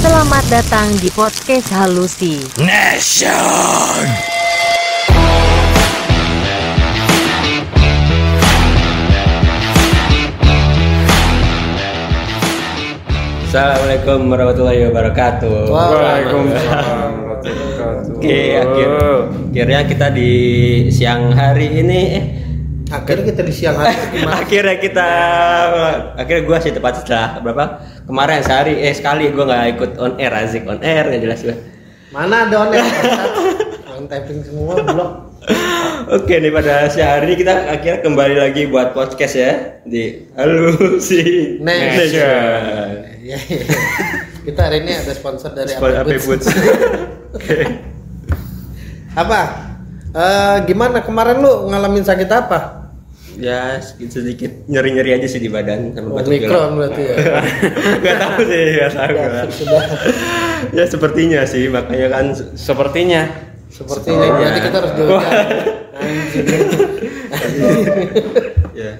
Selamat datang di podcast Halusi. Nation. Assalamualaikum warahmatullahi wabarakatuh. Waalaikumsalam warahmatullahi wabarakatuh. Oke, akhir, akhirnya kita di siang hari ini eh Akhirnya kita di siang hari gimana? akhirnya kita akhirnya gua sih tepat setelah berapa kemarin sehari eh sekali gua nggak ikut on air Azik on air nggak jelas gua. Mana ada on On typing semua blok. Oke nih pada siang hari ini kita akhirnya kembali lagi buat podcast ya di Halusi Nation. Iya, iya. Kita hari ini ada sponsor dari Sponsor AP AP Boots. Boots. Oke. Apa? Eh, gimana kemarin lu ngalamin sakit apa? Ya sedikit, sedikit nyeri-nyeri aja sih di badan sama batuk pilek. Omikron berarti ya. Gak tahu sih, gak tahu. Ya, ya sepertinya sih makanya kan Sepertinya. Seperti ini. Jadi kita harus jauh ya.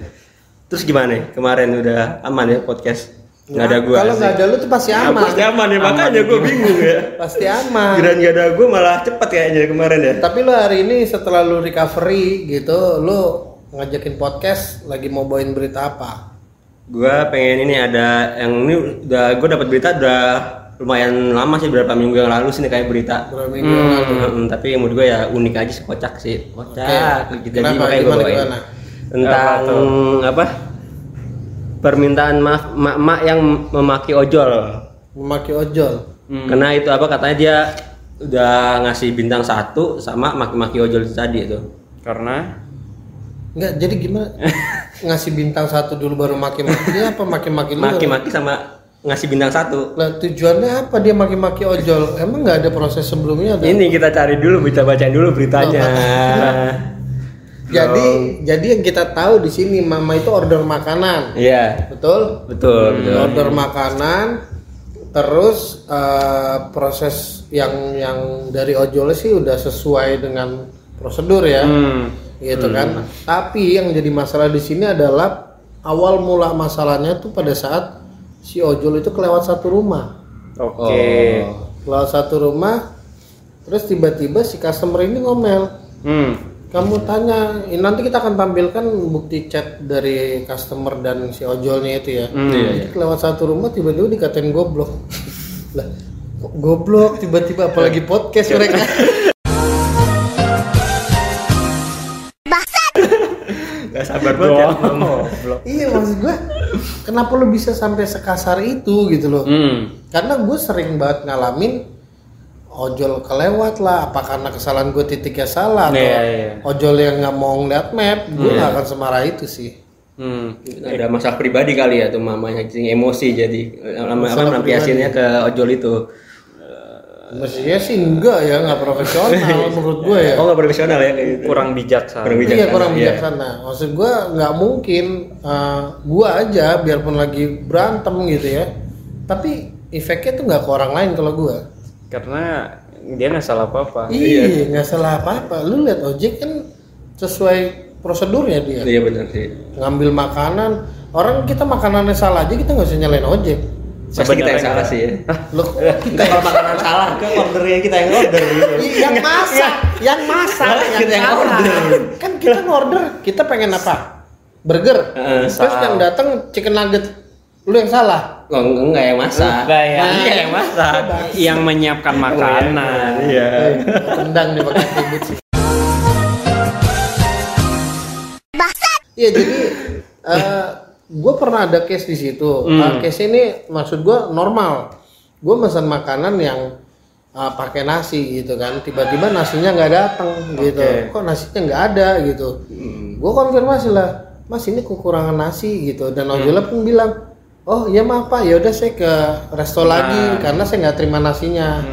Terus gimana? Kemarin udah aman ya podcast? Nggak ada gua. Kalau sih. nggak ada lu tuh pasti Ah, aman. pasti aman ya makanya gua bingung ya. Pasti aman. Kirain nggak ada gua malah cepet kayaknya kemarin ya. Tapi lu hari ini setelah lu recovery gitu, lu ngajakin podcast lagi mau bawain berita apa? Gua pengen ini ada yang ini udah gua dapat berita udah lumayan lama sih berapa minggu yang lalu sih nih kayak berita. Berapa minggu yang lalu? Hmm, tapi menurut gue ya unik aja sih kocak sih kocak Oke. jadi Kenapa? makanya gue Gimana, bawain gimana? tentang apa permintaan maaf mak-mak yang memaki ojol Memakai ojol. karena itu apa katanya dia udah ngasih bintang satu sama maki-maki ojol itu tadi itu Karena Enggak, jadi gimana? Ngasih bintang satu dulu baru maki-maki dia apa maki-maki lu? maki-maki sama ngasih bintang satu Lah tujuannya apa dia maki-maki ojol? Emang nggak ada proses sebelumnya ada? ini kita cari dulu baca bacain dulu beritanya Jadi jadi yang kita tahu di sini mama itu order makanan. iya Betul? betul betul Order makanan terus eh, proses yang yang dari ojolnya sih udah sesuai dengan prosedur ya. hmm, gitu kan. Tapi yang jadi masalah di sini adalah awal mula masalahnya tuh pada saat si ojol itu kelewat satu rumah. oke. Oh. Kelewat satu rumah, terus tiba-tiba si customer ini ngomel. Hmm. Kamu tanya, ini nanti kita akan tampilkan bukti chat dari customer dan si ojolnya itu ya. Hmm. Iya, Jadi kelewat satu rumah tiba-tiba dikatain goblok. lah, kok goblok tiba-tiba apalagi podcast mereka. sabar banget ngomong. iya maksud gue, kenapa lu bisa sampai sekasar itu gitu loh? Hmm. karena gue sering banget ngalamin ojol kelewat lah apa karena kesalahan gue titiknya salah atau Iya, iya. ojol yang nggak mau ngeliat map gue nggak akan semarah itu sih Hmm. ada masalah pribadi kali ya tuh mamanya emosi jadi lama apa Masalah melampiasinnya ke ojol itu mestinya sih enggak ya nggak profesional menurut gue ya. Oh nggak profesional ya kayak gitu. Kurang bijaksana. Kurang iya bijaksana, kurang iya. bijaksana. Maksud gue nggak mungkin uh, gue aja biarpun lagi berantem gitu ya tapi efeknya tuh nggak ke orang lain kalau gue Karena dia nggak salah apa-apa. iya nggak salah apa apa lu lihat ojek kan sesuai prosedurnya dia. Iya benar sih. Ngambil makanan. Orang kita makanannya salah aja kita nggak usah nyalain ojek pasti kita yang salah? sih? Ya loh kita kalau makanan salah. Kan ordernya kita yang order. Gitu Iya, yang masak yang masak yang Kita yang salah. order. kan kita order kita pengen apa? Burger. Heeh, terus yang datang chicken nugget. Lu yang salah. Oh, enggak yang masak. Enggak ya. iya yang masak. Yang menyiapkan makanan. iya. Tendang dia pakai tribut sih. Iya jadi gue pernah ada case di situ. Uh, case ini maksud gue normal. Gue pesan makanan yang uh, pakai nasi gitu kan. Tiba-tiba nasinya nggak datang gitu. Kok nasinya nggak ada gitu. Gue konfirmasi lah, Mas ini kekurangan nasi gitu. Dan ojolnya pun bilang, oh ya maaf pak, ya udah saya ke resto lagi karena saya nggak terima nasinya.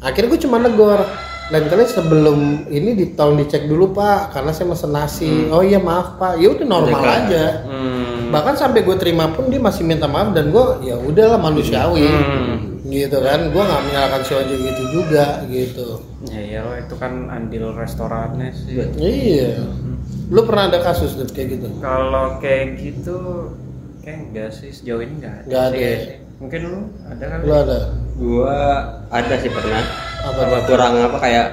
Akhirnya gue cuma negor. Lain kali sebelum ini di tolong dicek dulu pak, karena saya mesen nasi. Oh iya maaf pak, ya udah normal lah. aja. Hmm. Bahkan sampai gue terima pun dia masih minta maaf dan gue ya udahlah manusiawi, gitu kan. Gue nggak menyalahkan si ojek gitu juga gitu. Ya iyalah itu kan andil restorannya sih. Iya. Lu pernah ada kasus Dut, kayak gitu? Kalau kayak gitu kayak enggak sih sejauh ini enggak ada. Nggak ada. sih. ya? Mungkin lu ada kan? Lu ada? Gua ada sih pernah. Apa Apa, kurang apa kayak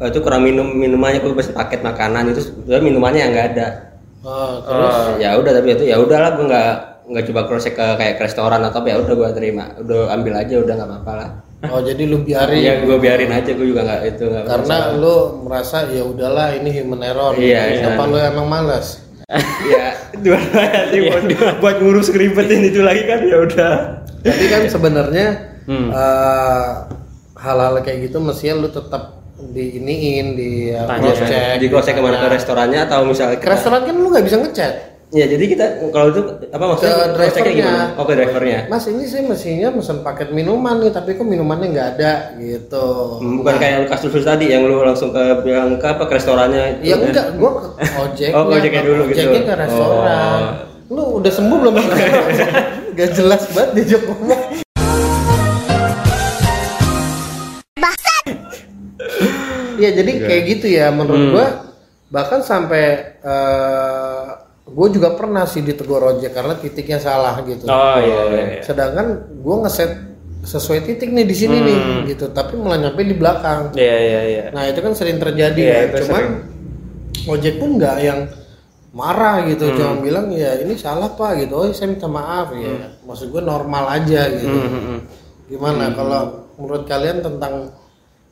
eh, itu kurang minum minumannya gue pesen paket makanan itu sebenarnya minumannya yang nggak ada. Ah, terus Ya udah tapi itu ya udahlah gue nggak nggak coba cross check ke kayak ke restoran atau apa ya udah gue terima udah ambil aja udah nggak apa-apa lah. oh jadi lu biarin Iya gue biarin aja gue juga nggak itu nggak karena lu merasa ya udahlah ini human error. Iya, iya. Apa lu emang malas? ya dua sih buat, buat ngurus keribetin itu lagi kan ya udah. Tapi kan sebenarnya Hmm. eh, hal-hal kayak gitu mestinya lu tetap diiniin di uh, cross check. Jadi kalau saya ke mana ke restorannya atau misalnya Ke restoran kan lu nggak bisa ngechat. Ya jadi kita kalau itu apa maksudnya Ke cross checknya drivernya. gimana? Oh ke drivernya. Mas ini saya mestinya pesan paket minuman nih, tapi kok minumannya nggak ada gitu. Hmm, Bukan kayak yang kasus tadi yang lu langsung ke bilang ke apa ke restorannya itu Ya kan? enggak, gua ke ojeknya. Oh, ke ojeknya dulu gitu. Ojeknya ke restoran. Lu udah sembuh belum? Gak jelas banget diajak ngomong. Iya, jadi kayak gitu ya menurut gua. Bahkan sampai eh gue juga pernah sih ditegur ojek karena titiknya salah gitu. Oh iya iya. iya. Sedangkan gua ngeset sesuai titik nih di sini nih gitu, tapi malah nyampe di belakang. Iya iya iya. Nah itu kan sering terjadi Iya, ya. itu Cuman ojek pun nggak yang marah gitu, Hmm. cuma bilang ya ini salah pak gitu. Oh saya minta maaf ya. Maksud gue normal aja gitu. Hmm, Gimana kalau menurut kalian tentang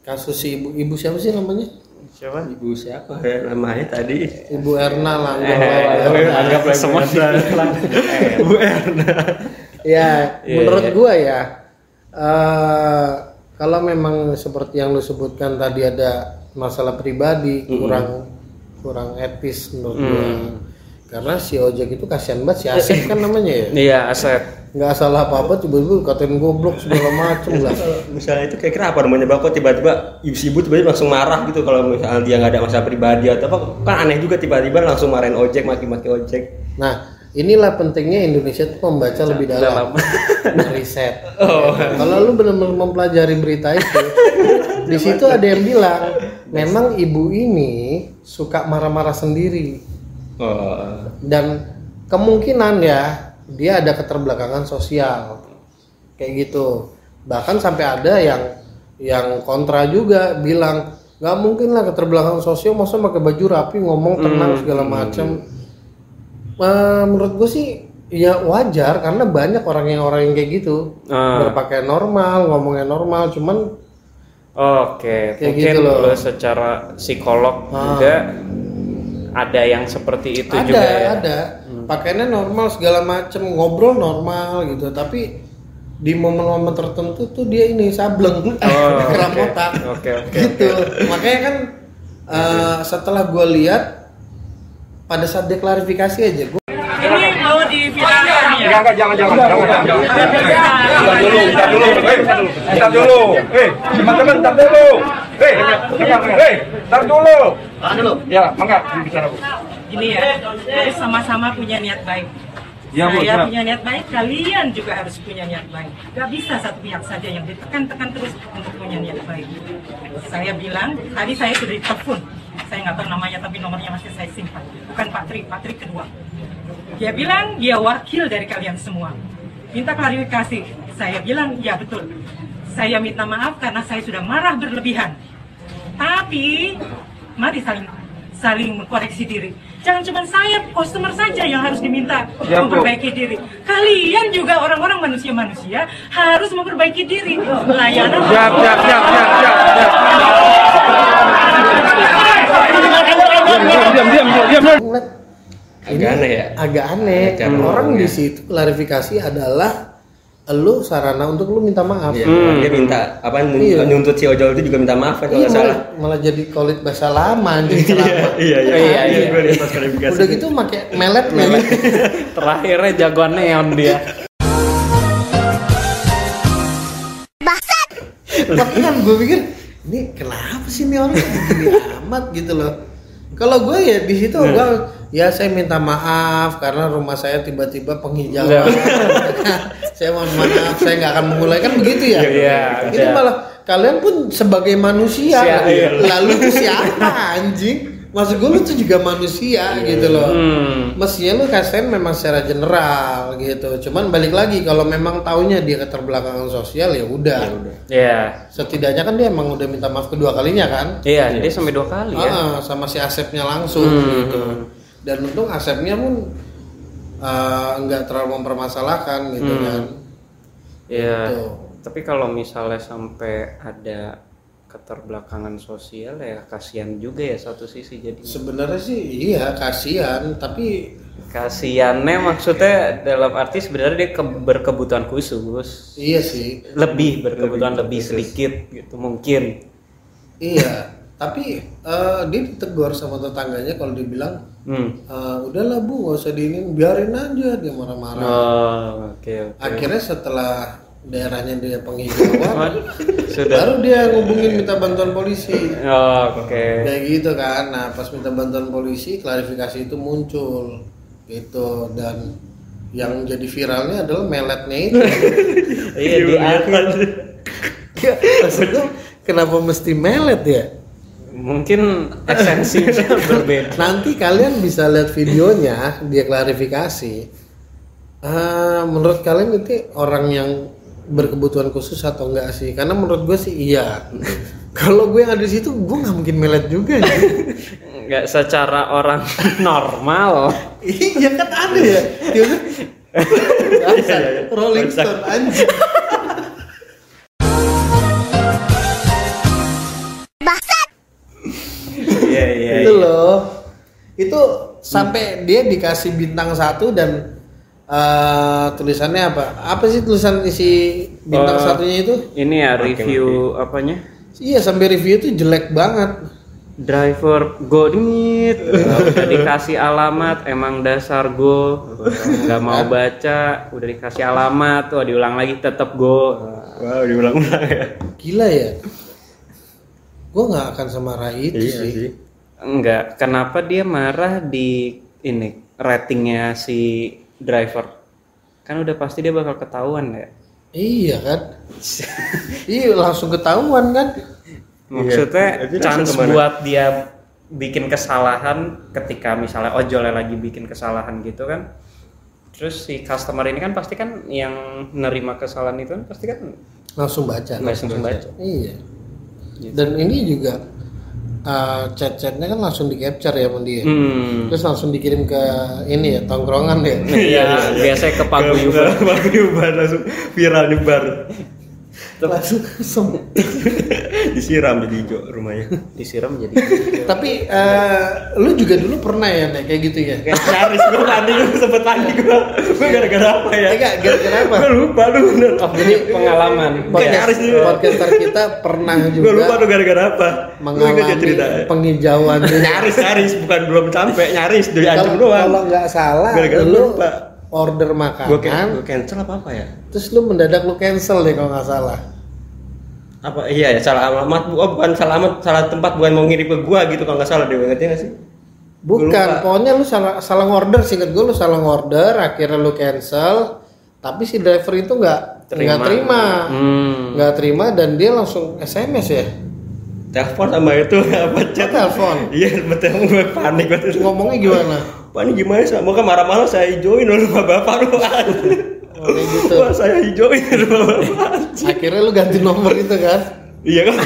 kasus si ibu ibu siapa sih namanya? Siapa? Ibu siapa ya namanya tadi? Ibu Erna lah. Eh, anggaplah semua Bu Erna. ya Iya, menurut iya. gua ya eh kalau memang seperti yang lu sebutkan tadi ada masalah pribadi kurang kurang etis menurut gua karena si ojek itu kasihan banget si Asep kan namanya ya? Iya Asep. nggak salah apa apa tiba-tiba katain goblok segala macem lah. Misalnya itu kayak kira apa namanya kok tiba-tiba ibu-ibu tiba-tiba langsung marah gitu kalau misalnya dia nggak ada masalah pribadi atau apa. Kan aneh juga tiba-tiba langsung marahin ojek maki-maki ojek. nah inilah pentingnya Indonesia tuh membaca lebih dalam. riset. Oh. kalau lu benar-benar mempelajari berita itu di situ ada yang bilang memang ibu ini suka marah-marah sendiri Oh. dan kemungkinan ya dia ada keterbelakangan sosial kayak gitu bahkan sampai ada yang yang kontra juga bilang nggak mungkin lah keterbelakangan sosial masa pakai baju rapi ngomong tenang segala macam Eh, menurut gue sih ya wajar karena banyak orang yang orang yang kayak gitu Ah. berpakaian normal ngomongnya normal cuman Oke, Kayak mungkin gitu loh. lu secara psikolog Ah. juga ada yang seperti itu ada juga ya. ada. Pakaiannya normal segala macem. Ngobrol normal gitu. Tapi di momen-momen tertentu tuh dia ini sableng. Oh, keram oke. otak. Oke, oke, gitu. makanya kan eh, setelah gue lihat pada saat deklarifikasi aja gue Ini mau diviralkan ya? Enggak, enggak, jangan, jangan, jangan. Bentar dulu, bentar dulu, eh, bentar dulu, eh, teman-teman, bentar dulu, eh, jangan, eh, bentar dulu. Ya, mangga, bicara bu. Gini ya, harus sama-sama punya niat baik. Ya, Bu, Saya siap. punya niat baik, kalian juga harus punya niat baik. Gak bisa satu pihak saja yang ditekan-tekan terus untuk punya niat baik. Saya bilang, tadi saya sudah ditelepon. Saya nggak tahu namanya, tapi nomornya masih saya simpan. Bukan Pak Tri, Pak Tri kedua. Dia bilang dia wakil dari kalian semua. Minta klarifikasi. Saya bilang, ya betul. Saya minta maaf karena saya sudah marah berlebihan. Tapi mari saling saling mengkoreksi diri. Jangan cuma saya customer saja yang harus diminta Ya, Bu. memperbaiki diri. Kalian juga orang-orang manusia-manusia harus memperbaiki diri. Layanan Siap, siap, siap, siap, siap, siap. Diam, diam, diam, diam, diam. ngeliat Agak aneh ya. agak aneh orang di situ klarifikasi adalah lu sarana untuk lu minta maaf. Iya, dia minta apa nun- Iya. nuntut si ojol itu juga minta maaf kan kalau Iya, nggak salah. malah, malah jadi kolit bahasa lama anjing Iya, iya, iya, Iya, iya. Gue lihat pas klarifikasi. udah gitu pakai melet melet. Terakhirnya jagoan neon dia. bahkan gue pikir ini kenapa sih nih orang gini amat gitu loh. Kalau gue ya di situ gue ya saya minta maaf karena rumah saya tiba-tiba penghijauan saya mohon maaf saya nggak akan memulai kan begitu ya Iya, ini iya. malah kalian pun sebagai manusia Siap, iya. lalu itu siapa anjing maksud gue lu tuh juga manusia gitu loh Hmm. mestinya lu kasihan memang secara general gitu cuman balik lagi kalau memang taunya dia keterbelakangan sosial ya udah Iya. setidaknya kan dia emang udah minta maaf kedua kalinya kan Iya, jadi sampai dua kali ya. Ah, sama si Asepnya langsung Hmm. gitu dan untung Asepnya pun ah, nggak terlalu mempermasalahkan gitu Hmm. kan Iya. Gitu. Tapi kalau misalnya sampai ada keterbelakangan sosial ya kasihan juga ya satu sisi jadi. sebenarnya sih iya kasihan tapi Kasihannya maksudnya dalam arti sebenarnya dia ke- berkebutuhan khusus. iya sih Lebih berkebutuhan lebih sedikit gitu mungkin. iya tapi eh, dia ditegur sama tetangganya kalau dibilang Hmm. "Eh, udahlah bu nggak usah diinin biarin aja dia marah-marah Oh, oke oke. akhirnya setelah daerahnya dia penghijauan Sudah. baru dia ngubungin minta bantuan polisi Oh, oke. kayak gitu kan nah pas minta bantuan polisi klarifikasi itu muncul gitu dan yang jadi viralnya adalah meletnya itu Iya di akhir. Ya, kenapa mesti melet ya Mungkin esensinya berbeda. nanti kalian bisa lihat videonya dia klarifikasi. Ah, menurut kalian itu orang yang berkebutuhan khusus atau enggak sih? Karena menurut gue sih iya. Kalau gue yang ada di situ gue nggak mungkin melet juga ya. Nggak secara orang normal. iya kan ada ya. Tiba-tiba Bangsat, Rolling Stone anjing itu sampai dia dikasih bintang satu dan eh, tulisannya apa apa sih tulisan isi bintang Oh. satunya itu Ini ya review apanya? iya sampai review itu jelek banget Driver go dit udah dikasih alamat emang dasar go nggak mau baca udah dikasih alamat tuh diulang lagi tetap go Wow, diulang-ulang ya. gila ya gue nggak akan semarah itu Iya sih. sih. Enggak. Kenapa dia marah di ini ratingnya si driver? Kan udah pasti dia bakal ketahuan ya? Iya kan? Iya langsung ketahuan kan? Maksudnya Jadi langsung chance ke mana? buat dia bikin kesalahan ketika misalnya ojolnya lagi bikin kesalahan gitu kan? Terus si customer ini kan pasti kan yang nerima kesalahan itu kan pasti kan langsung baca langsung baca. iya. Dan ini juga uh, chat-chatnya kan langsung di capture ya sama dia hmm. terus langsung dikirim ke ini ya tongkrongan ya Iya, biasanya ke paguyuban. Paguyuban langsung viral di bar. langsung langsung Disiram jadi hijau rumahnya. Disiram jadi. tapi eh, lu juga dulu pernah ya Nek, kayak gitu ya Kayak nyaris gue panik, gue sempet panik gue. Gue gara-gara apa ya? Enggak gara-gara apa Gue lupa lu bener. Oh, jadi pengalaman. Kayak nyaris juga. podcaster kita pernah Gue lupa juga tuh gara-gara apa. Mengalami cerita. penghijauan Nyaris, nyaris bukan belum sampai nyaris dari ancam doang. kalau nggak salah Gara-gara lu lupa. order makanan gue cancel apa apa ya? terus lu mendadak lu cancel deh kalau nggak salah Apa iya ya salah alamat oh, bukan salah alamat salah tempat bukan mau ngirim ke gua gitu kalau nggak salah deh ingetnya nggak sih? Gua bukan pokoknya lu salah salah order singkat gue lu salah order akhirnya lu cancel tapi si driver itu nggak Terima. nggak terima Hmm. nggak terima dan dia langsung SMS ya Telepon sama itu apa chat? telepon Iya betul gue panik banget. ngomongnya gimana Panik gimana sih? Mau kan marah-marah saya hijauin rumah bapak lu. Oh, kayak gitu. Wah saya hijauin akhirnya lu ganti nomor itu kan? Iya kan?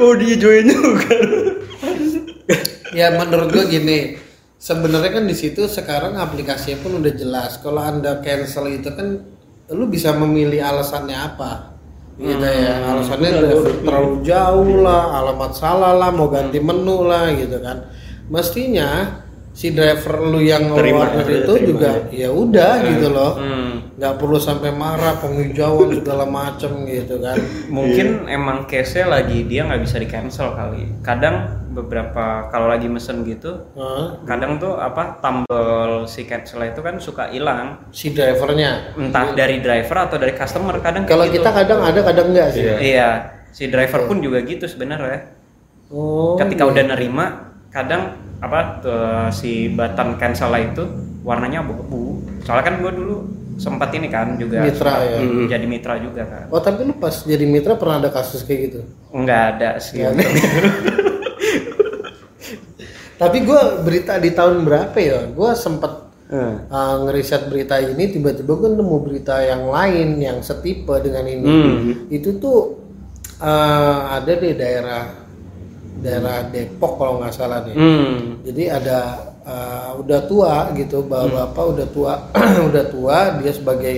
Oh dihijauin juga. ya menurut gue gini. Sebenarnya kan di situ sekarang aplikasinya pun udah jelas. Kalau anda cancel itu kan lu bisa memilih alasannya apa gitu ya. Alasannya driver terlalu jauh lah alamat salah lah mau ganti menu lah gitu kan. Mestinya si driver lu yang Terima, order ya, itu terima, juga ya udah gitu loh Hmm. nggak perlu sampai marah penghijauan segala macem gitu kan Mungkin emang case-nya lagi dia nggak bisa di cancel kali. Kadang beberapa kalau lagi mesen gitu, Hah? kadang tuh apa tombol si cancel itu kan suka hilang. si drivernya Entah dari driver atau dari customer kadang kalau gitu. kita kadang ada kadang enggak sih Iya, si driver pun juga gitu sebenarnya. oh Ketika iya. udah nerima, kadang apa tuh, si button cancel itu warnanya abu-abu. Soalnya kan gue dulu sempat ini kan juga Mitra, sempat ya. jadi mitra juga kan Oh tapi lu pas jadi mitra pernah ada kasus kayak gitu? nggak ada sih ada. Tapi gue berita di tahun berapa ya? Gue sempet Eh. uh, ngeriset berita ini tiba-tiba gue nemu berita yang lain yang setipe dengan ini. Hmm. Itu tuh uh, ada di daerah daerah Depok kalau nggak salah nih. Hmm. Jadi ada uh, udah tua gitu, bapak-bapak udah tua, udah tua, dia sebagai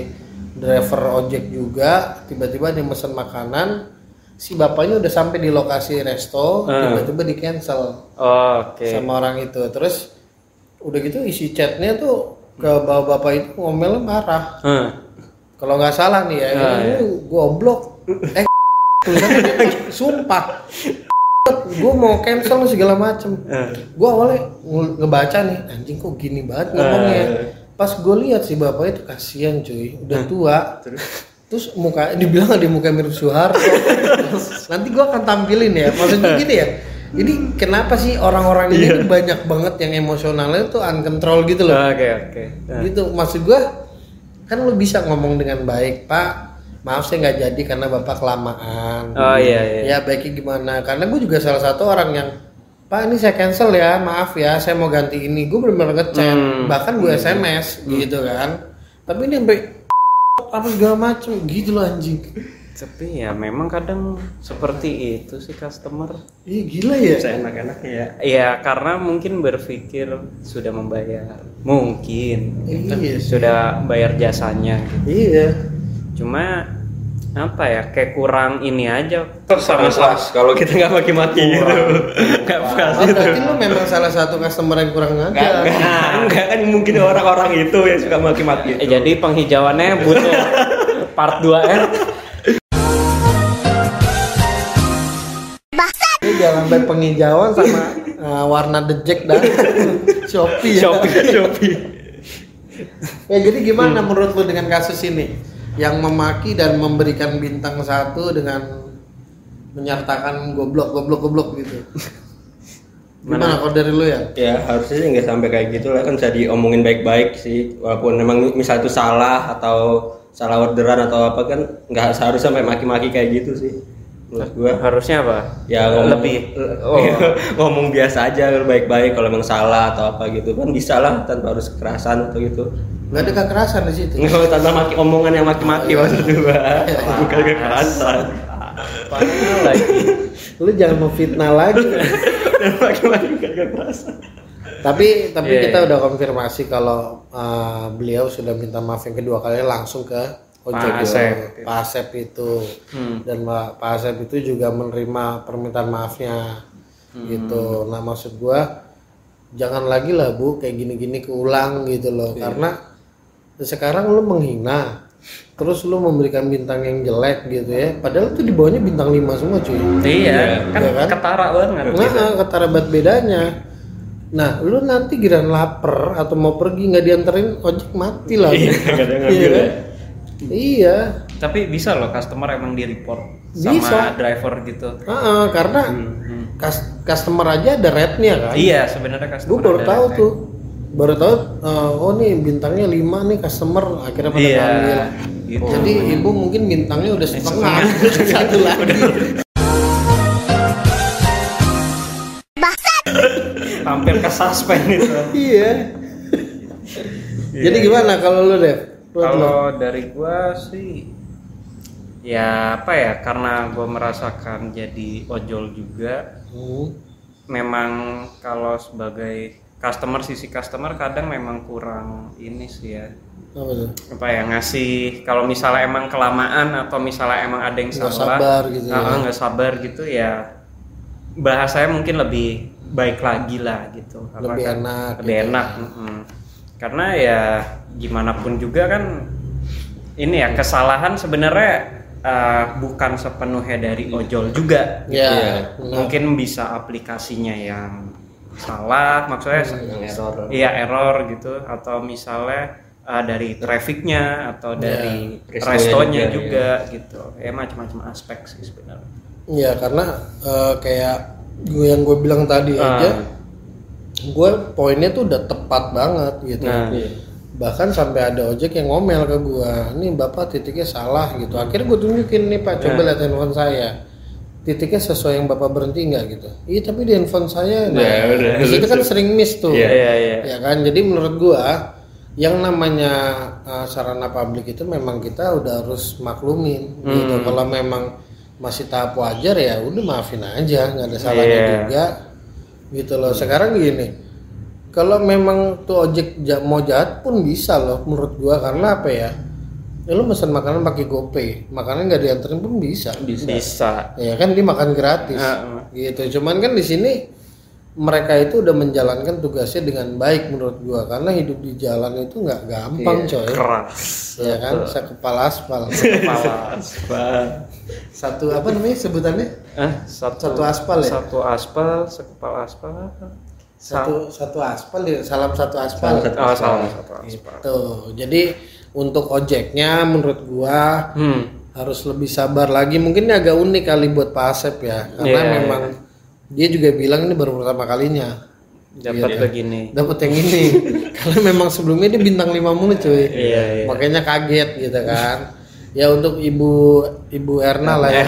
driver ojek juga, tiba-tiba dia mesen makanan, si bapaknya udah sampai di lokasi resto, Ah. tiba-tiba di cancel oke sama orang itu. Terus udah gitu isi chatnya tuh ke bapak-bapak itu ngomel marah. Eh. Kalau nggak salah nih ya, Ah, ini goblok. Eh, gitu. sumpah. Gue mau cancel segala macem. Gue awalnya nge- ngebaca nih, anjing kok gini banget ngomongnya. Pas gue lihat si bapak itu kasihan cuy, udah tua. Terus muka dibilang di muka mirip Soeharto. Nanti gue akan tampilin ya. Maksudnya gini ya. Ini kenapa sih orang-orang ini banyak banget yang emosionalnya tuh uncontrol gitu loh oke oke Eh. gitu maksud gua kan lu bisa ngomong dengan baik pak maaf saya nggak jadi karena bapak kelamaan. Oh iya iya. Ya baiknya gimana? Karena gue juga salah satu orang yang pak ini saya cancel ya maaf ya saya mau ganti ini. Gue benar-benar ngechat Hmm. bahkan gue sms gitu kan. Tapi ini sampai apa segala macem gitu loh anjing. Tapi ya memang kadang seperti itu sih customer. Ih gila ya. Seenak-enaknya ya. ya karena mungkin berpikir sudah membayar. Mungkin. Iya sudah bayar jasanya. Gitu. iya cuma apa ya kayak kurang ini aja Sama pas kalau kita nggak maki-maki gitu. Nggak pas oh, gitu. berarti lu memang salah satu customer yang kurang Nggak, ajar nggak, nggak kan mungkin orang-orang itu yang suka maki-maki. Eh, jadi penghijauannya butuh part 2 ya Ini jangan sampai penghijauan sama uh, warna The Jack dan Shopee ya. Shopee Shopee Ya jadi gimana menurut lu dengan kasus ini? Yang memaki dan memberikan bintang satu dengan menyertakan goblok goblok goblok gitu. Gimana kalau dari lu ya? Ya harusnya sih nggak sampai kayak gitu lah. Kan bisa diomongin baik-baik sih. Walaupun memang misal itu salah atau salah orderan atau apa kan nggak seharusnya sampai maki-maki kayak gitu sih. Menurut gua. Harusnya apa? Ya ngomong, lebih oh ngomong biasa aja baik-baik. Kalau memang salah atau apa gitu kan bisa lah tanpa harus kekerasan atau gitu Gak ada kekerasan di situ. nggak tanpa maki omongan yang maki-maki maksud gua bukan kekerasan parah lagi Lu jangan memfitnah lagi. dan maki-maki bukan kekerasan tapi tapi Iya, kita iya. udah konfirmasi kalau uh, beliau sudah minta maaf yang kedua kali langsung ke ojek Pak itu, Asep. Pak Asep itu Hmm. dan Pak Asep itu juga menerima permintaan maafnya Hmm. gitu nah maksud gua jangan lagi lah bu kayak gini-gini keulang gitu loh Iya. karena sekarang lu menghina terus lu memberikan bintang yang jelek gitu ya padahal tuh di bawahnya bintang 5 semua cuy iya kan Iya kan? ketara banget Nah, ketara banget bedanya. Nah, lu nanti giran lapar atau mau pergi nggak dianterin ojek mati lah. Iya, nggak ada yang Iya ngambil kan? ya. Iya. tapi bisa loh customer emang di report Bisa. sama driver gitu Heeh, karena kas- customer aja ada rate-nya kan. iya sebenarnya customer Gue baru tahu tuh. Baru tahu eh, oh nih bintangnya 5 nih customer akhirnya pada Iya, ngambil. gitu. Jadi ibu mungkin bintangnya udah setengah, satu lagi. hampir ke suspend itu iya. Jadi gimana kalau lu deh? Kalau dari gua sih ya apa ya karena gua merasakan jadi ojol juga Hmm. memang kalau sebagai customer sisi customer kadang memang kurang ini sih ya Apa apa ya ngasih kalau misalnya emang kelamaan atau misalnya emang ada yang Nggak salah sabar gitu ya. ah, ah, nggak sabar gitu ya bahasanya mungkin lebih baik lagi lah gitu Apa Lebih kan? enak lebih gitu enak mm-mm. karena ya gimana pun juga kan ini ya kesalahan sebenarnya eh, bukan sepenuhnya dari ojol juga Ya, Iya. benar. mungkin bisa aplikasinya yang salah maksudnya yang error iya error gitu atau misalnya uh, dari trafficnya atau dari restonya restonya juga, juga, gitu ya macam-macam aspek sih sebenarnya Iya karena eh, kayak gue yang gue bilang tadi Ah. aja, gue poinnya tuh udah tepat banget gitu. Nah. Iya. bahkan sampai ada ojek yang ngomel ke gua ini bapak titiknya salah gitu akhirnya gue tunjukin nih pak coba lihat handphone saya titiknya sesuai yang bapak berhenti nggak gitu? Iya tapi di handphone saya nah Ya, udah. di situ kan sering miss tuh. Iya, iya iya. Ya kan? Jadi menurut gua yang namanya uh, sarana publik itu memang kita udah harus maklumin gitu. Hmm. kalau memang masih tahap wajar ya udah maafin aja nggak ada salahnya Iya. juga gitu loh. Sekarang gini kalau memang tuh ojek mau jahat pun bisa loh menurut gua. Karena apa ya ya lu pesan makanan pakai GoPay. Makanan nggak dianterin pun bisa. Bisa. Ya kan dia makan gratis. Heeh. gitu. Cuman kan di sini mereka itu udah menjalankan tugasnya dengan baik menurut gua. Karena hidup di jalan itu nggak gampang coy. keras. Ya kan? Sekepala aspal. Kepala satu apa namanya sebutannya? Eh satu Satu aspal ya? satu aspal sekepala aspal. Satu satu aspal ya? Salam satu aspal. Salam satu oh salah satu aspal. Tuh jadi untuk ojeknya menurut gua hmm. harus lebih sabar lagi. Mungkin ini agak unik kali buat Pak Asep ya. Karena Iya, memang dia juga bilang ini baru pertama kalinya. Dapat begini dapat yang ini. Karena memang sebelumnya dia bintang 5 mulu cuy. Iya, iya. makanya kaget gitu kan. Ya untuk ibu ibu Erna lah ya.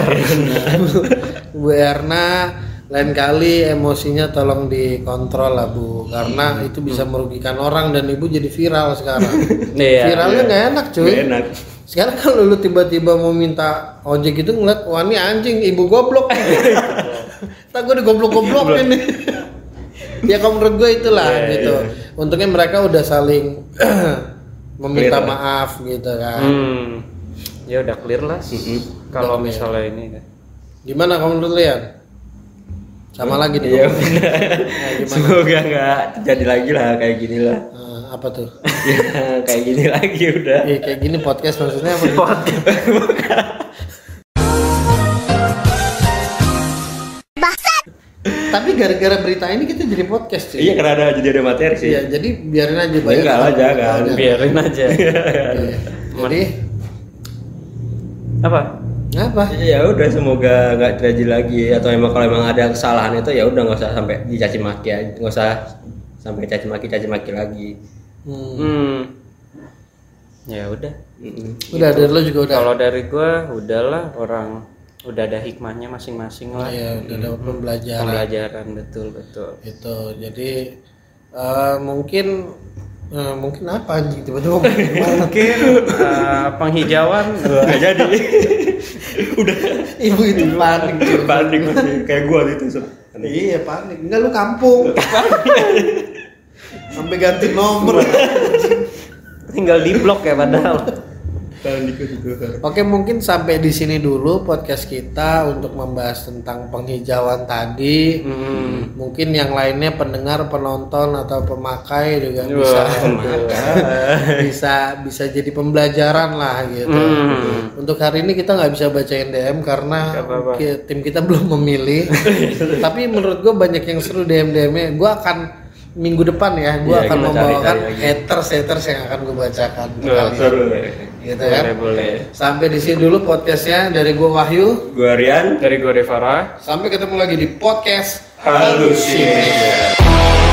Ibu Erna lain kali emosinya tolong dikontrol lah bu. Karena itu bisa merugikan orang dan ibu jadi viral sekarang. Iya, viralnya nggak enak cuy. Nggak enak. Sekarang kalau lu tiba-tiba mau minta ojek itu ngeliat wah ini anjing ibu goblok. Tak gue digoblok-goblok ini. Ya kalau menurut gue itulah Iya, gitu. untungnya mereka udah saling meminta Clear lah. maaf gitu kan. Hmm. Ya udah clear lah. Kalau Udah clear. misalnya ini kan. gimana kamu menurut lian sama lagi nih Iya. Nah, Semoga nggak terjadi lagi lah kayak gini lah. Eh, apa tuh ya kayak gini lagi udah. Iya kayak gini podcast maksudnya apa? Tapi gara-gara berita ini kita jadi podcast sih. Iya karena ada jadi ada materi sih. Iya, jadi biarin aja Ya, enggak lah, jangan. Biarin aja Iya. Jadi apa apa? Ya udah semoga nggak terjadi lagi atau emang kalau emang ada kesalahan itu ya udah nggak usah sampai dicaci maki aja, nggak usah sampai caci maki caci maki lagi. Hmm. hmm ya udah Mm-mm. Udah dari lo juga udah. kalau dari gua udahlah orang udah ada hikmahnya masing-masing lah Iya, udah dapat pembelajaran. pembelajaran betul betul Itu. Jadi eh, mungkin eh, mungkin apa anjing tiba-tiba mungkin eh, penghijauan Nggak jadi. ibu itu panik. Panik masih kayak gua gitu. Sob. Iya panik. Enggak lu kampung. Sampai ganti nomor. tinggal di blok ya padahal. Oke mungkin sampai di sini dulu podcast kita untuk membahas tentang penghijauan tadi. hmm. Mungkin yang lainnya pendengar, penonton atau pemakai juga bisa bisa bisa jadi pembelajaran lah gitu. Hmm. Untuk hari ini kita nggak bisa bacain DM karena apa-apa. ki- tim kita belum memilih. Tapi menurut gue banyak yang seru DM DM-nya. Gue akan minggu depan ya, gue Iya, akan membawakan haters haters yang akan gue bacakan. Wah, kalian. Seru. Gitu kan. boleh boleh Sampai di sini dulu podcastnya dari gue Wahyu. Gua Rian. dari gue Devara Sampai ketemu lagi di podcast Halusination.